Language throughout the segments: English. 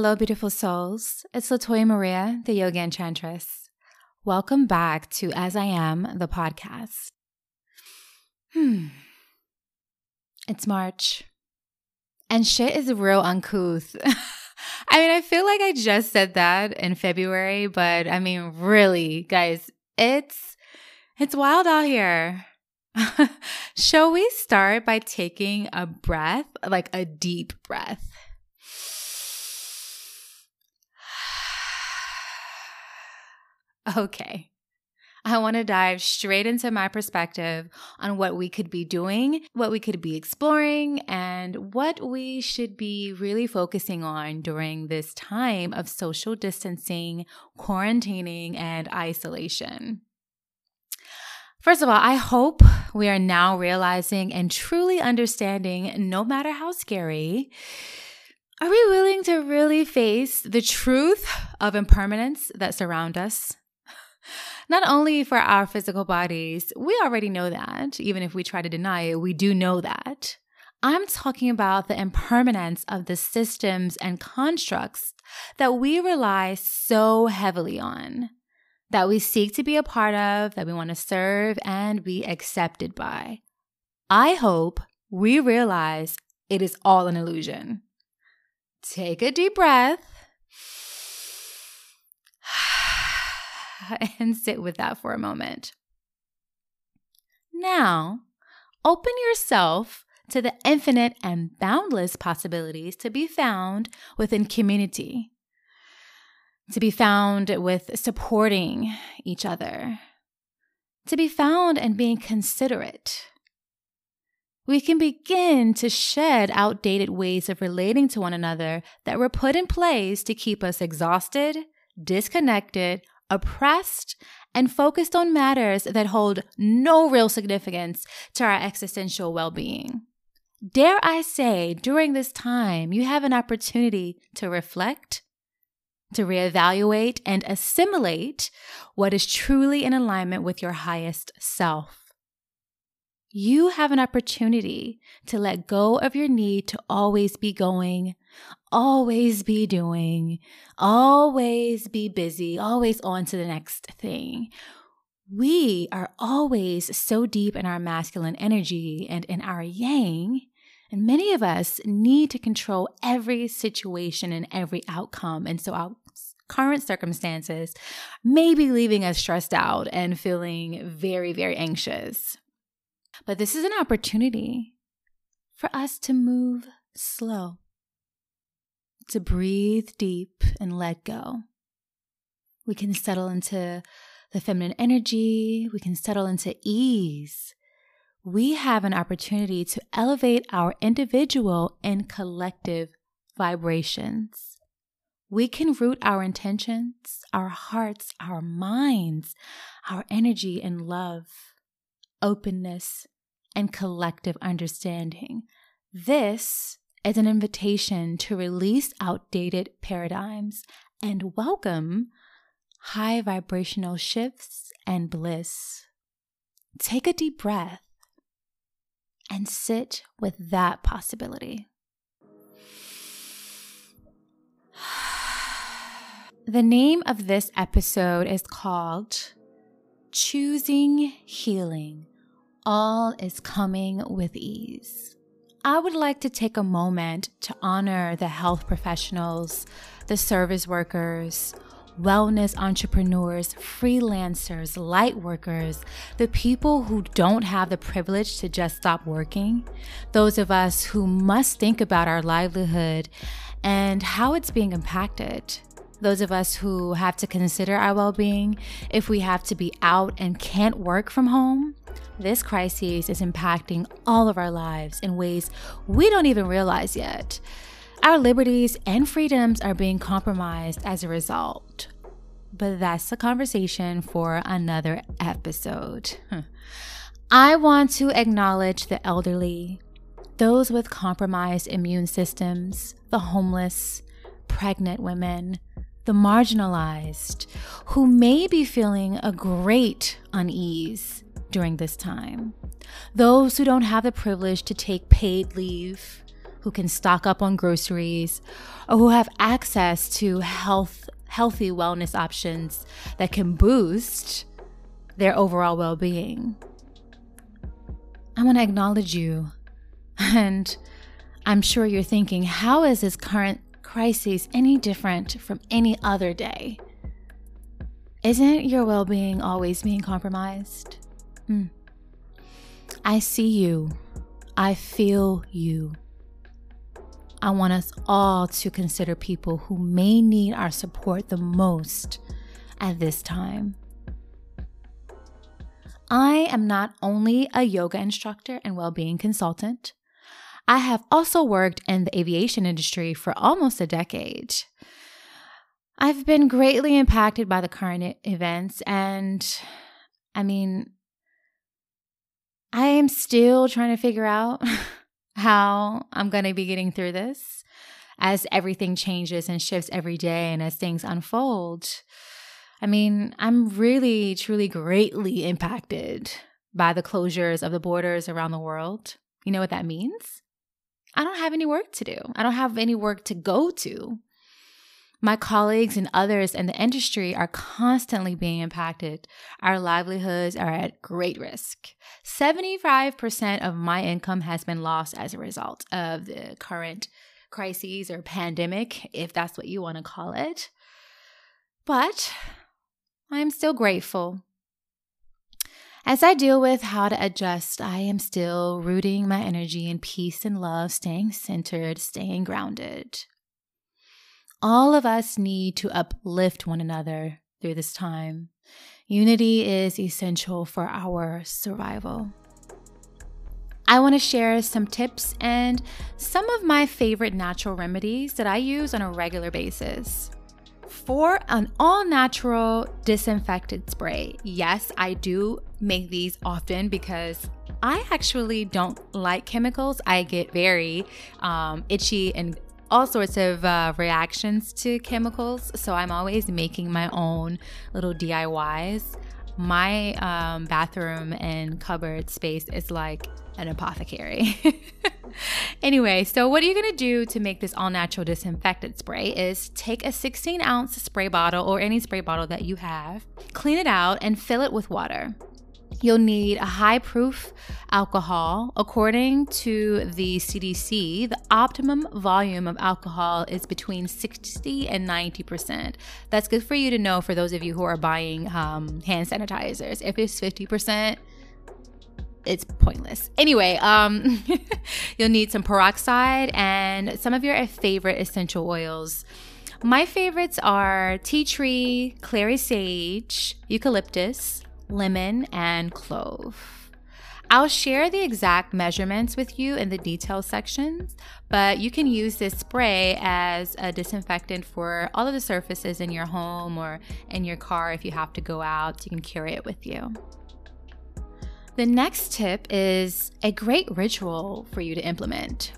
Hello, beautiful souls. It's Latoya Maria, the Yoga Enchantress. Welcome back to As I Am, the podcast. Hmm. It's March. And shit is real uncouth. I mean, I feel like I just said that in February, but I mean, really, guys, it's it's wild out here. Shall we start by taking a breath, like a deep breath? Okay. I want to dive straight into my perspective on what we could be doing, what we could be exploring, and what we should be really focusing on during this time of social distancing, quarantining, and isolation. First of all, I hope we are now realizing and truly understanding, no matter how scary, are we willing to really face the truth of impermanence that surround us? Not only for our physical bodies, we already know that. Even if we try to deny it, we do know that. I'm talking about the impermanence of the systems and constructs that we rely so heavily on that we seek to be a part of, that we want to serve and be accepted by. I hope we realize it is all an illusion. Take a deep breath and sit with that for a moment. Now, open yourself to the infinite and boundless possibilities to be found within community to be found with supporting each other, to be found and being considerate. We can begin to shed outdated ways of relating to one another that were put in place to keep us exhausted, disconnected, oppressed, and focused on matters that hold no real significance to our existential well being. Dare I say, during this time, you have an opportunity to reflect to reevaluate and assimilate what is truly in alignment with your highest self. You have an opportunity to let go of your need to always be going, always be doing, always be busy, always on to the next thing. We are always so deep in our masculine energy and in our yang and many of us need to control every situation and every outcome. And so our current circumstances may be leaving us stressed out and feeling very, very anxious. But this is an opportunity for us to move slow, to breathe deep and let go. We can settle into the feminine energy, we can settle into ease we have an opportunity to elevate our individual and collective vibrations. We can root our intentions, our hearts, our minds, our energy in love, openness, and collective understanding. This is an invitation to release outdated paradigms and welcome high vibrational shifts and bliss. Take a deep breath and sit with that possibility. The name of this episode is called Choosing Healing. All is coming with ease. I would like to take a moment to honor the health professionals, the service workers, wellness entrepreneurs, freelancers, light workers, the people who don't have the privilege to just stop working, those of us who must think about our livelihood and how it's being impacted. Those of us who have to consider our well being if we have to be out and can't work from home, this crisis is impacting all of our lives in ways we don't even realize yet. Our liberties and freedoms are being compromised as a result. But that's a conversation for another episode. I want to acknowledge the elderly, those with compromised immune systems, the homeless, pregnant women, the marginalized, who may be feeling a great unease during this time, those who don't have the privilege to take paid leave who can stock up on groceries, or who have access to health healthy wellness options that can boost their overall well-being. I want to acknowledge you. And I'm sure you're thinking, how is this current crisis any different from any other day? Isn't your well being always being compromised? Mm. I see you. I feel you. I want us all to consider people who may need our support the most at this time. I am not only a yoga instructor and well being consultant, I have also worked in the aviation industry for almost a decade. I've been greatly impacted by the current events, and I mean, I am still trying to figure out how I'm going to be getting through this as everything changes and shifts every day and as things unfold. I mean, I'm really, truly greatly impacted by the closures of the borders around the world. You know what that means? I don't have any work to do. I don't have any work to go to. My colleagues and others in the industry are constantly being impacted. Our livelihoods are at great risk. 75% of my income has been lost as a result of the current crises or pandemic, if that's what you want to call it. But I am still grateful. As I deal with how to adjust, I am still rooting my energy in peace and love, staying centered, staying grounded. All of us need to uplift one another through this time. Unity is essential for our survival. I want to share some tips and some of my favorite natural remedies that I use on a regular basis. For an all natural disinfectant spray, yes, I do make these often because I actually don't like chemicals. I get very um, itchy and all sorts of uh, reactions to chemicals. So I'm always making my own little DIYs. My um, bathroom and cupboard space is like an apothecary. anyway, so what are you gonna do to make this all natural disinfectant spray is take a 16 ounce spray bottle or any spray bottle that you have, clean it out, and fill it with water. You'll need a high proof alcohol. According to the CDC, the optimum volume of alcohol is between 60 and 90%. That's good for you to know for those of you who are buying um, hand sanitizers. If it's 50%, it's pointless. Anyway, um, you'll need some peroxide and some of your favorite essential oils. My favorites are tea tree, clary sage, eucalyptus, lemon, and clove. I'll share the exact measurements with you in the detail sections, but you can use this spray as a disinfectant for all of the surfaces in your home or in your car if you have to go out. You can carry it with you. The next tip is a great ritual for you to implement.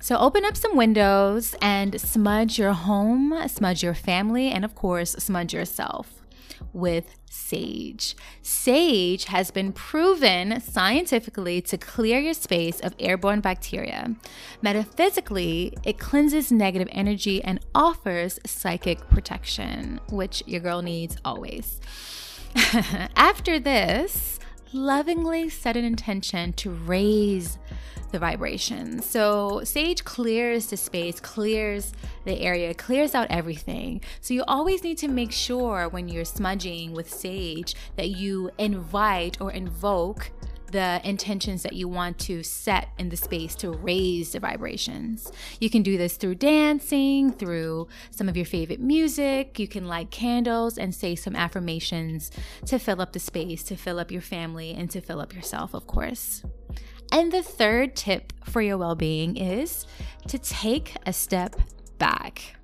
So open up some windows and smudge your home, smudge your family, and of course, smudge yourself with sage. Sage has been proven scientifically to clear your space of airborne bacteria. Metaphysically, it cleanses negative energy and offers psychic protection, which your girl needs always. After this, lovingly set an intention to raise the vibration. So sage clears the space, clears the area, clears out everything. So you always need to make sure when you're smudging with sage that you invite or invoke the intentions that you want to set in the space to raise the vibrations. You can do this through dancing, through some of your favorite music. You can light candles and say some affirmations to fill up the space, to fill up your family, and to fill up yourself, of course. And the third tip for your well being is to take a step back.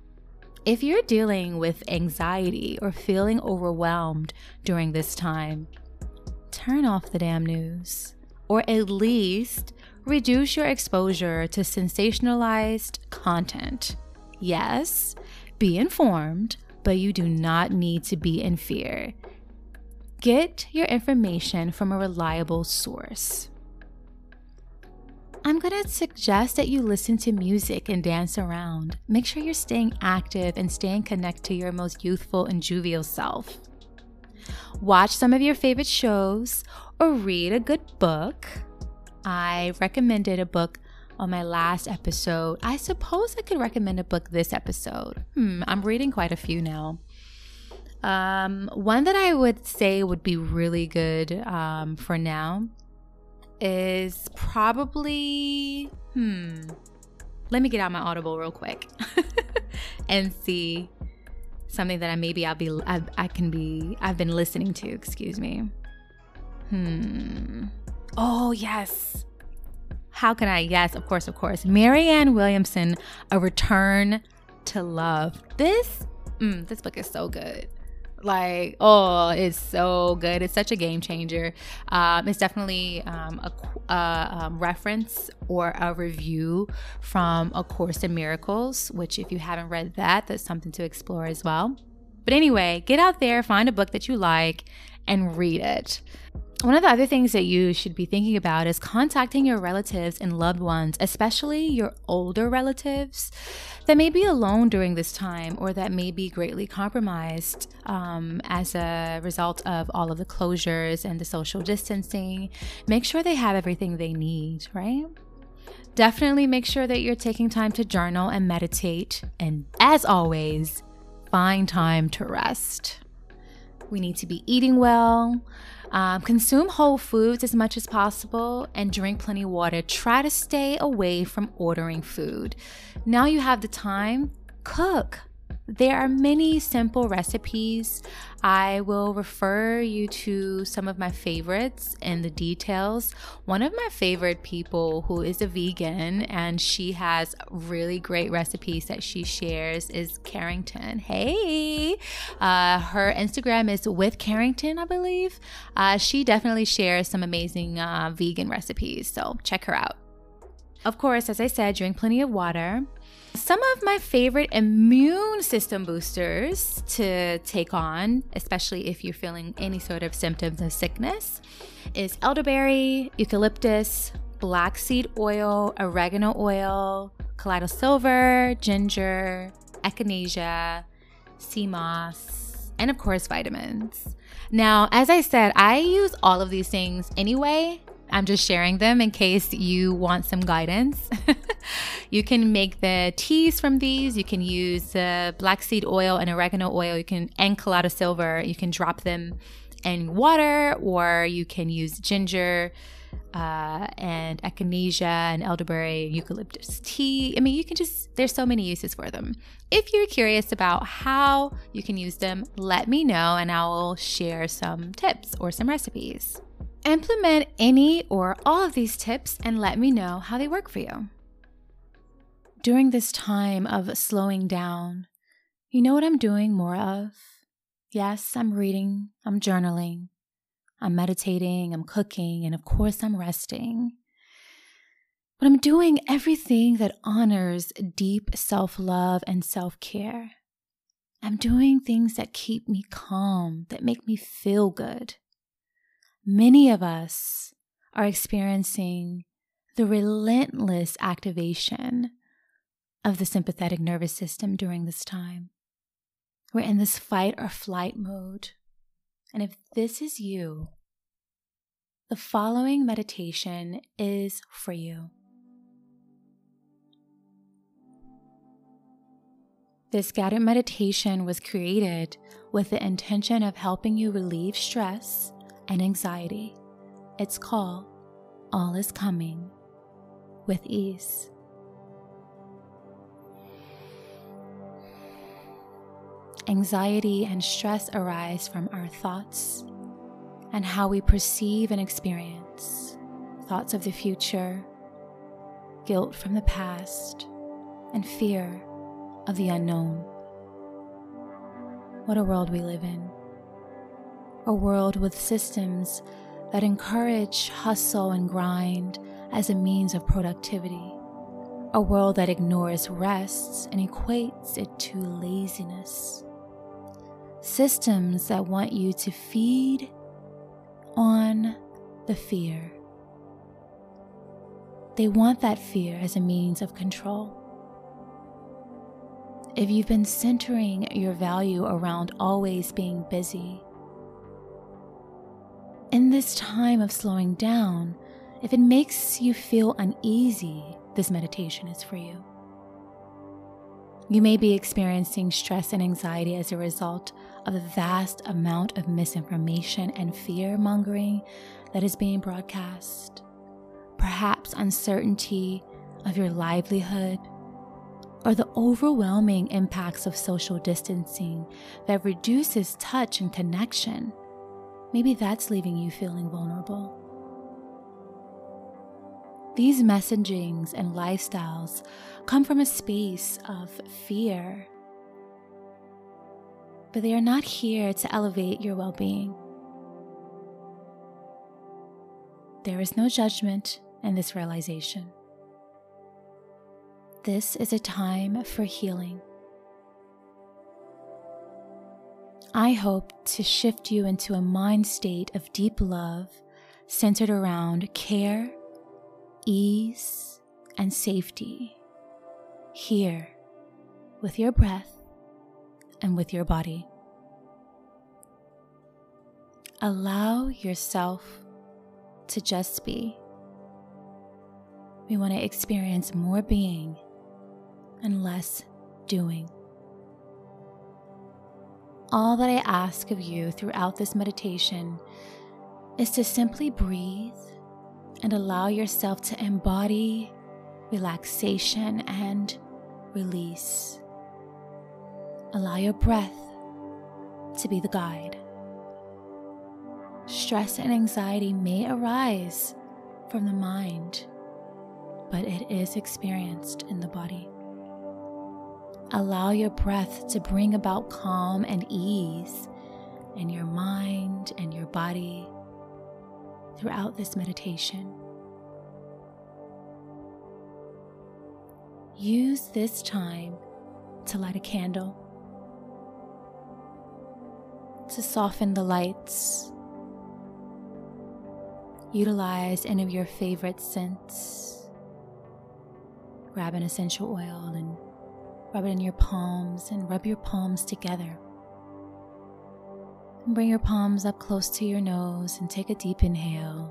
If you're dealing with anxiety or feeling overwhelmed during this time, turn off the damn news, or at least reduce your exposure to sensationalized content. Yes, be informed, but you do not need to be in fear. Get your information from a reliable source. I'm going to suggest that you listen to music and dance around. Make sure you're staying active and staying connected to your most youthful and jovial self. Watch some of your favorite shows or read a good book. I recommended a book on my last episode. I suppose I could recommend a book this episode. Hmm, I'm reading quite a few now. Um, one that I would say would be really good um, for now is probably hmm. Let me get out my Audible real quick and see something that I maybe I'll be I, I can be I've been listening to. Excuse me. Hmm. Oh yes. How can I? Yes, of course, of course. Marianne Williamson, A Return to Love. This, mm, this book is so good. Like, oh, it's so good. It's such a game changer. Um, it's definitely um, a, a um, reference or a review from A Course in Miracles, which, if you haven't read that, that's something to explore as well. But anyway, get out there, find a book that you like, and read it. One of the other things that you should be thinking about is contacting your relatives and loved ones, especially your older relatives that may be alone during this time or that may be greatly compromised um, as a result of all of the closures and the social distancing. Make sure they have everything they need, right? Definitely make sure that you're taking time to journal and meditate. And as always, find time to rest. We need to be eating well. Um, consume whole foods as much as possible and drink plenty of water. Try to stay away from ordering food. Now you have the time, cook. There are many simple recipes. I will refer you to some of my favorites and the details. One of my favorite people who is a vegan and she has really great recipes that she shares is Carrington. Hey, uh, her Instagram is with Carrington, I believe. Uh, she definitely shares some amazing uh, vegan recipes, so check her out. Of course, as I said, drink plenty of water. Some of my favorite immune system boosters to take on, especially if you're feeling any sort of symptoms of sickness, is elderberry, eucalyptus, black seed oil, oregano oil, colloidal silver, ginger, echinacea, sea moss, and of course, vitamins. Now, as I said, I use all of these things anyway I'm just sharing them in case you want some guidance. you can make the teas from these. You can use uh, black seed oil and oregano oil. You can and colloidal silver. You can drop them in water, or you can use ginger uh, and echinacea and elderberry eucalyptus tea. I mean, you can just, there's so many uses for them. If you're curious about how you can use them, let me know and I will share some tips or some recipes. Implement any or all of these tips and let me know how they work for you. During this time of slowing down, you know what I'm doing more of? Yes, I'm reading, I'm journaling, I'm meditating, I'm cooking, and of course, I'm resting. But I'm doing everything that honors deep self love and self care. I'm doing things that keep me calm, that make me feel good. Many of us are experiencing the relentless activation of the sympathetic nervous system during this time. We're in this fight or flight mode. And if this is you, the following meditation is for you. This guided meditation was created with the intention of helping you relieve stress and anxiety. It's called All is Coming with Ease. Anxiety and stress arise from our thoughts and how we perceive and experience thoughts of the future, guilt from the past, and fear of the unknown. What a world we live in a world with systems that encourage hustle and grind as a means of productivity, a world that ignores rest and equates it to laziness, systems that want you to feed on the fear. They want that fear as a means of control. If you've been centering your value around always being busy, in this time of slowing down, if it makes you feel uneasy, this meditation is for you. You may be experiencing stress and anxiety as a result of the vast amount of misinformation and fear mongering that is being broadcast. Perhaps uncertainty of your livelihood or the overwhelming impacts of social distancing that reduces touch and connection. Maybe that's leaving you feeling vulnerable. These messagings and lifestyles come from a space of fear, but they are not here to elevate your well being. There is no judgment in this realization. This is a time for healing. I hope to shift you into a mind state of deep love centered around care, ease, and safety here with your breath and with your body. Allow yourself to just be. We want to experience more being and less doing. All that I ask of you throughout this meditation is to simply breathe and allow yourself to embody relaxation and release. Allow your breath to be the guide. Stress and anxiety may arise from the mind, but it is experienced in the body. Allow your breath to bring about calm and ease in your mind and your body throughout this meditation. Use this time to light a candle, to soften the lights. Utilize any of your favorite scents. Grab an essential oil and Rub it in your palms and rub your palms together. And bring your palms up close to your nose and take a deep inhale.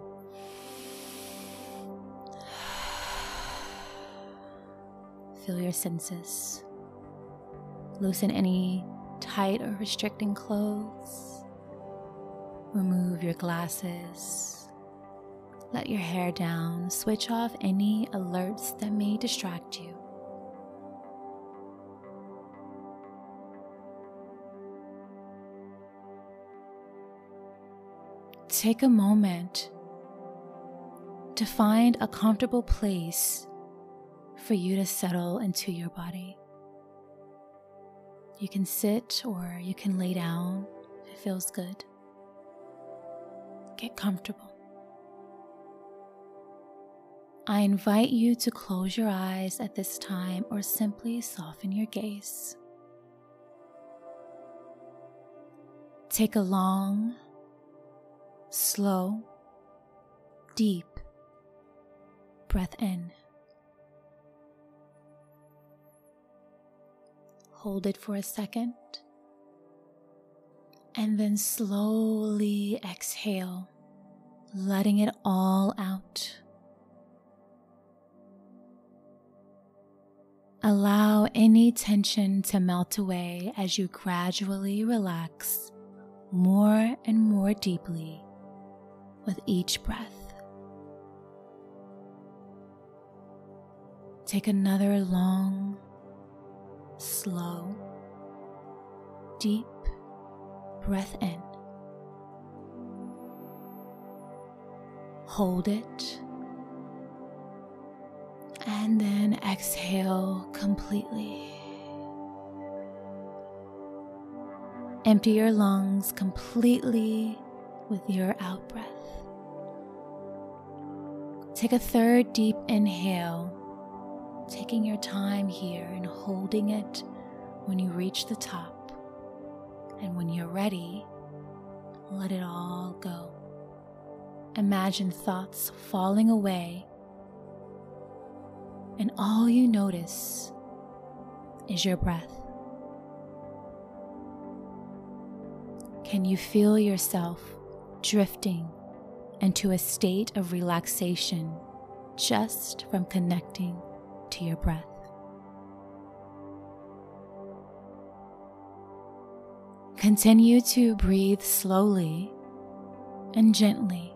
Feel your senses. Loosen any tight or restricting clothes. Remove your glasses. Let your hair down. Switch off any alerts that may distract you. Take a moment to find a comfortable place for you to settle into your body. You can sit or you can lay down it feels good. Get comfortable. I invite you to close your eyes at this time or simply soften your gaze. Take a long, slow, deep breath in. Hold it for a second. And then slowly exhale, letting it all out. Allow any tension to melt away as you gradually relax more and more deeply with each breath. Take another long, slow, deep breath in. Hold it. And then exhale completely. Empty your lungs completely with your out breath. Take a third deep inhale, taking your time here and holding it when you reach the top. And when you're ready, let it all go. Imagine thoughts falling away and all you notice is your breath. Can you feel yourself drifting into a state of relaxation just from connecting to your breath? Continue to breathe slowly and gently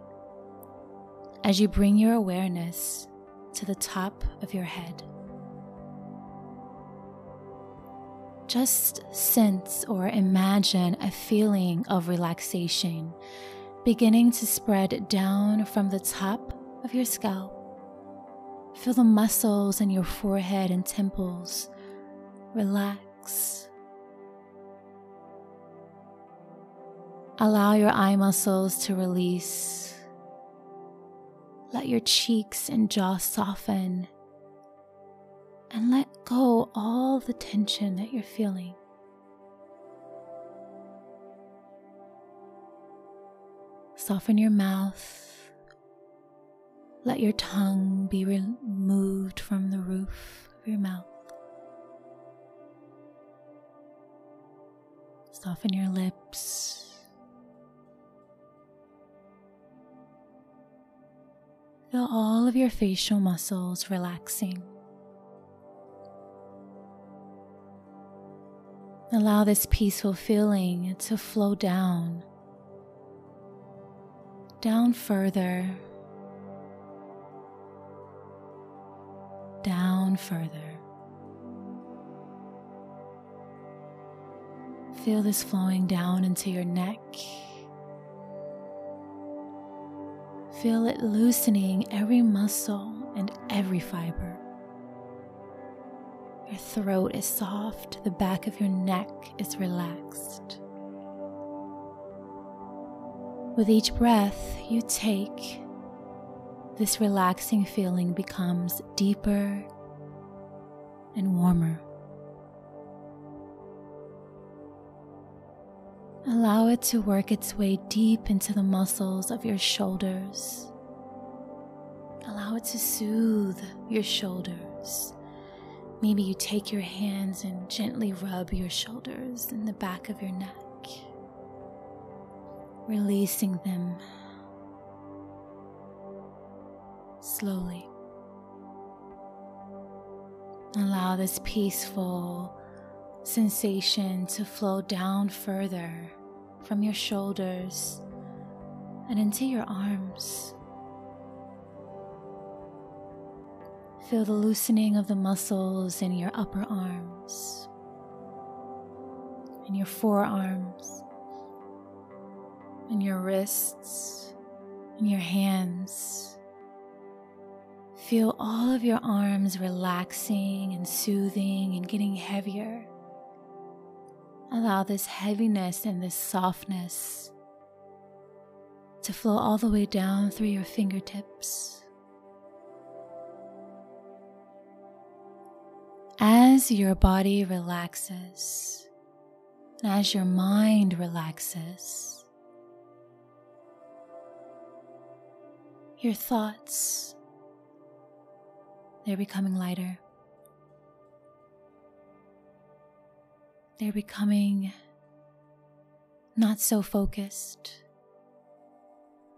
as you bring your awareness to the top of your head. Just sense or imagine a feeling of relaxation beginning to spread down from the top of your scalp. Feel the muscles in your forehead and temples relax Allow your eye muscles to release. Let your cheeks and jaw soften. And let go all the tension that you're feeling. Soften your mouth. Let your tongue be removed from the roof of your mouth. Soften your lips. Feel all of your facial muscles relaxing. Allow this peaceful feeling to flow down, down further, down further. Feel this flowing down into your neck Feel it loosening every muscle and every fiber. Your throat is soft, the back of your neck is relaxed. With each breath you take, this relaxing feeling becomes deeper and warmer. Allow it to work its way deep into the muscles of your shoulders. Allow it to soothe your shoulders. Maybe you take your hands and gently rub your shoulders and the back of your neck, releasing them slowly. Allow this peaceful sensation to flow down further from your shoulders and into your arms. Feel the loosening of the muscles in your upper arms, in your forearms, in your wrists, and your hands. Feel all of your arms relaxing and soothing and getting heavier Allow this heaviness and this softness to flow all the way down through your fingertips. As your body relaxes, as your mind relaxes, your thoughts, they're becoming lighter. They're becoming not so focused.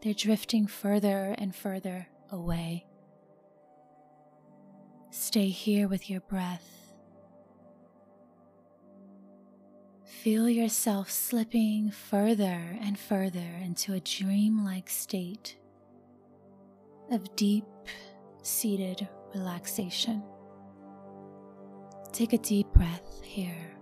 They're drifting further and further away. Stay here with your breath. Feel yourself slipping further and further into a dreamlike state of deep seated relaxation. Take a deep breath here.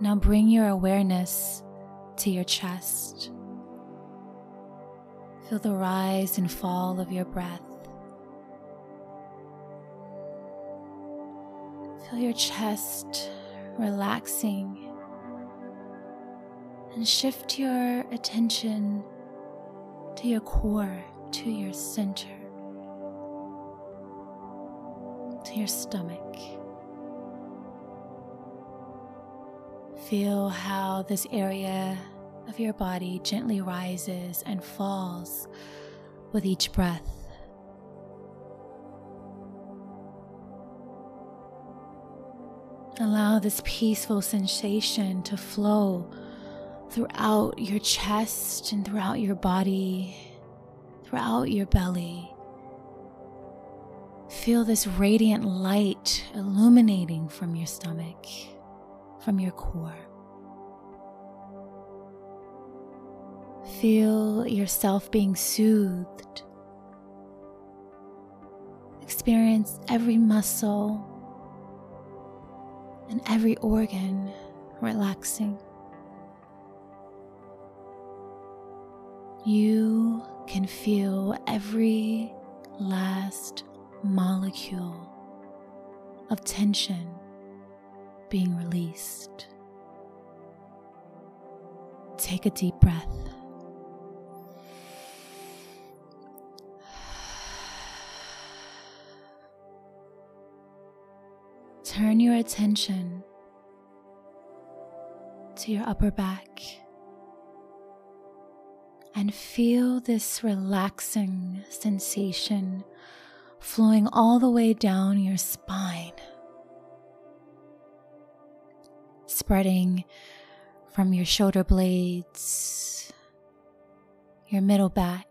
Now bring your awareness to your chest. Feel the rise and fall of your breath. Feel your chest relaxing and shift your attention to your core, to your center, to your stomach. Feel how this area of your body gently rises and falls with each breath. Allow this peaceful sensation to flow throughout your chest and throughout your body, throughout your belly. Feel this radiant light illuminating from your stomach, from your core. Feel yourself being soothed. Experience every muscle and every organ relaxing. You can feel every last molecule of tension being released. Take a deep breath. Turn your attention to your upper back and feel this relaxing sensation flowing all the way down your spine, spreading from your shoulder blades, your middle back.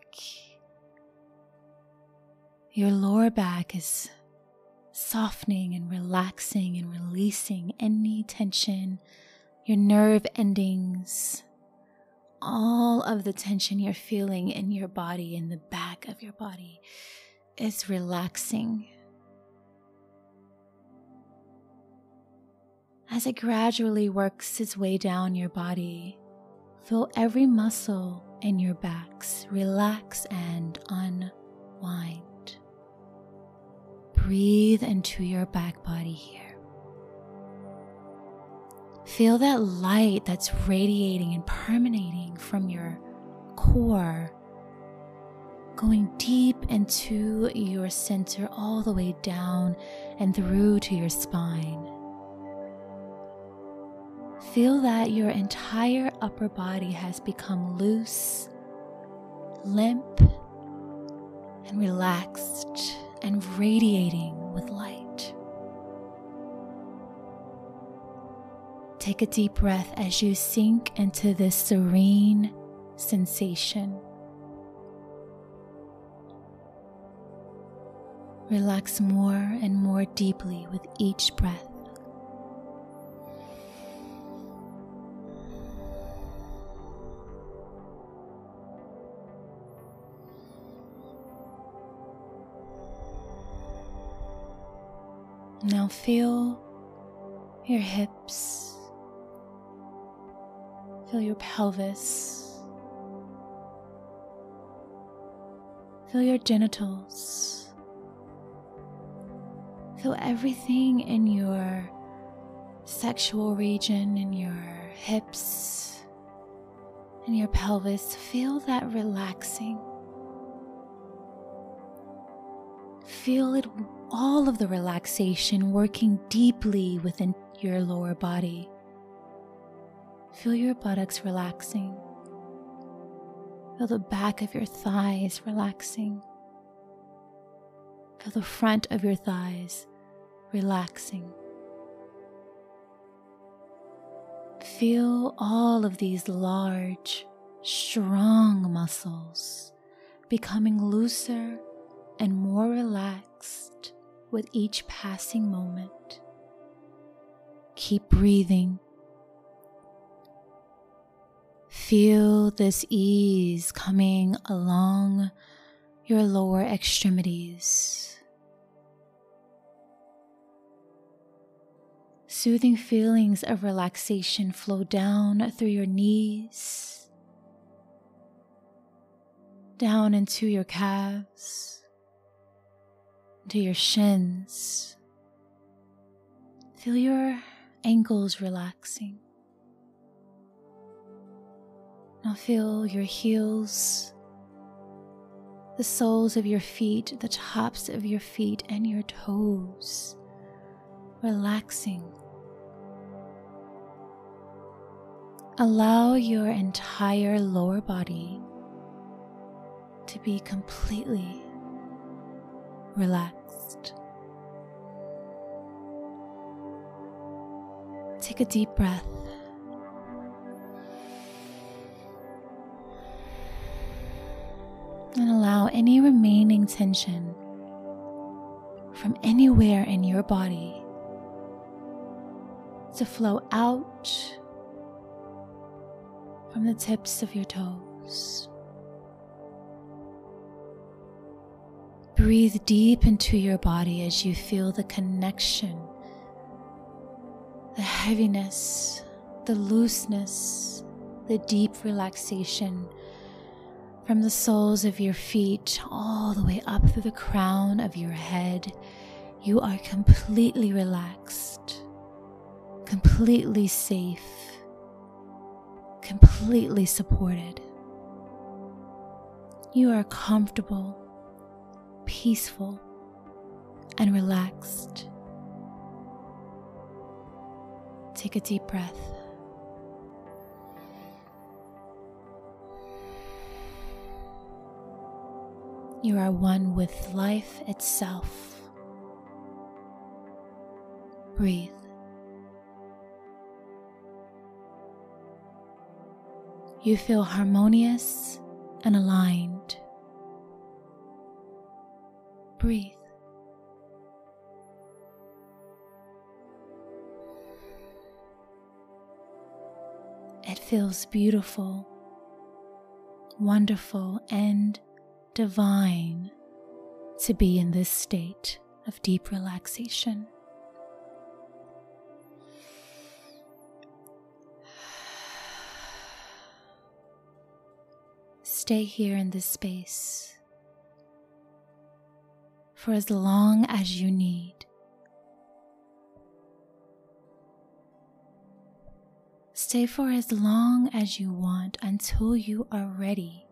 Your lower back is softening and relaxing and releasing any tension, your nerve endings, all of the tension you're feeling in your body, in the back of your body, is relaxing. As it gradually works its way down your body, feel every muscle in your backs relax and unwind. Breathe into your back body here. Feel that light that's radiating and permeating from your core, going deep into your center, all the way down and through to your spine. Feel that your entire upper body has become loose, limp, and relaxed and radiating with light. Take a deep breath as you sink into this serene sensation. Relax more and more deeply with each breath. Now feel your hips, feel your pelvis, feel your genitals, feel everything in your sexual region, in your hips, in your pelvis. Feel that relaxing. Feel it all of the relaxation working deeply within your lower body. Feel your buttocks relaxing. Feel the back of your thighs relaxing. Feel the front of your thighs relaxing. Feel all of these large, strong muscles becoming looser and more relaxed with each passing moment. Keep breathing. Feel this ease coming along your lower extremities. Soothing feelings of relaxation flow down through your knees, down into your calves to your shins. Feel your ankles relaxing. Now feel your heels, the soles of your feet, the tops of your feet, and your toes relaxing. Allow your entire lower body to be completely relaxed. Take a deep breath. And allow any remaining tension from anywhere in your body to flow out from the tips of your toes. Breathe deep into your body as you feel the connection, the heaviness, the looseness, the deep relaxation from the soles of your feet all the way up through the crown of your head. You are completely relaxed, completely safe, completely supported. You are comfortable peaceful and relaxed. Take a deep breath. You are one with life itself. Breathe. You feel harmonious and aligned breathe. It feels beautiful, wonderful, and divine to be in this state of deep relaxation. Stay here in this space for as long as you need. Stay for as long as you want until you are ready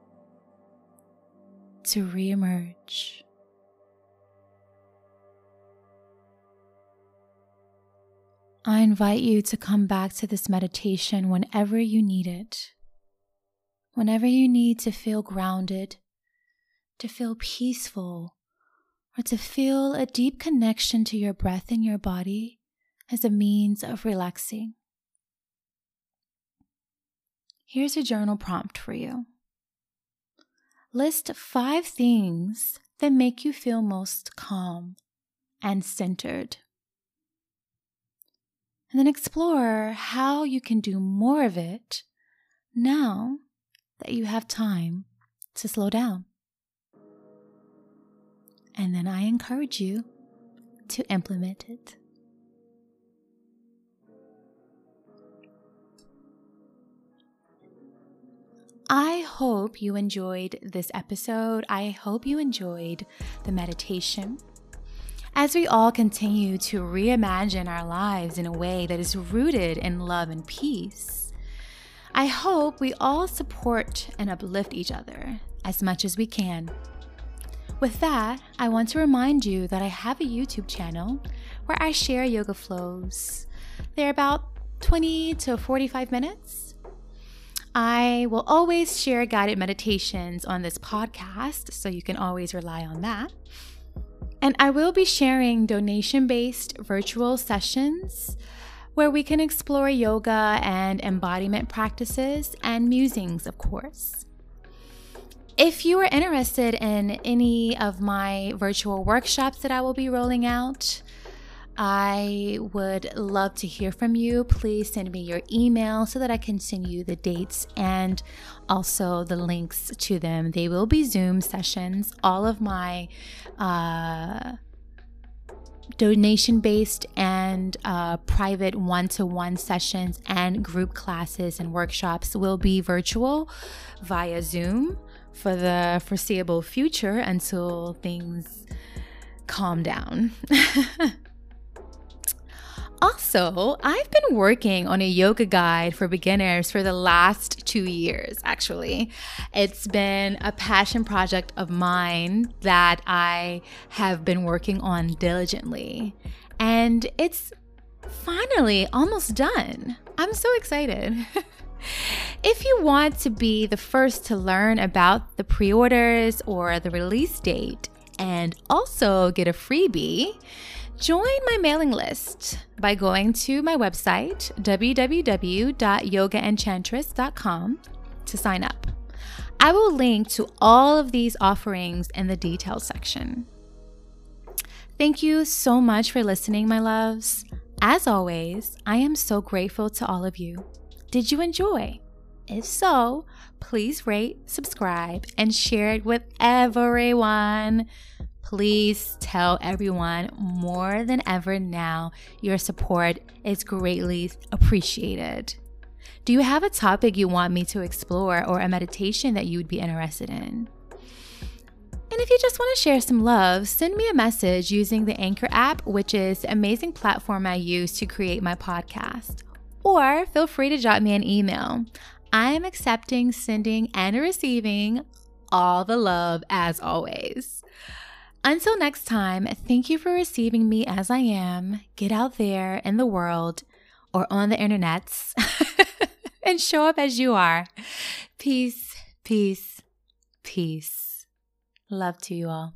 to reemerge. I invite you to come back to this meditation whenever you need it. Whenever you need to feel grounded, to feel peaceful, or to feel a deep connection to your breath in your body as a means of relaxing. Here's a journal prompt for you. List five things that make you feel most calm and centered. And then explore how you can do more of it now that you have time to slow down. And then I encourage you to implement it. I hope you enjoyed this episode. I hope you enjoyed the meditation. As we all continue to reimagine our lives in a way that is rooted in love and peace, I hope we all support and uplift each other as much as we can. With that, I want to remind you that I have a YouTube channel where I share yoga flows. They're about 20 to 45 minutes. I will always share guided meditations on this podcast, so you can always rely on that. And I will be sharing donation based virtual sessions where we can explore yoga and embodiment practices and musings, of course. If you are interested in any of my virtual workshops that I will be rolling out, I would love to hear from you. Please send me your email so that I can send you the dates and also the links to them. They will be Zoom sessions. All of my uh, donation based and uh, private one to one sessions and group classes and workshops will be virtual via Zoom for the foreseeable future until things calm down. also, I've been working on a yoga guide for beginners for the last two years, actually. It's been a passion project of mine that I have been working on diligently. And it's finally almost done. I'm so excited. If you want to be the first to learn about the pre orders or the release date and also get a freebie, join my mailing list by going to my website, www.yogaenchantress.com, to sign up. I will link to all of these offerings in the details section. Thank you so much for listening, my loves. As always, I am so grateful to all of you. Did you enjoy? If so, please rate, subscribe, and share it with everyone. Please tell everyone more than ever now your support is greatly appreciated. Do you have a topic you want me to explore or a meditation that you would be interested in? And if you just want to share some love, send me a message using the Anchor app, which is the amazing platform I use to create my podcast. Or feel free to drop me an email. I am accepting, sending, and receiving all the love as always. Until next time, thank you for receiving me as I am. Get out there in the world or on the internets and show up as you are. Peace, peace, peace. Love to you all.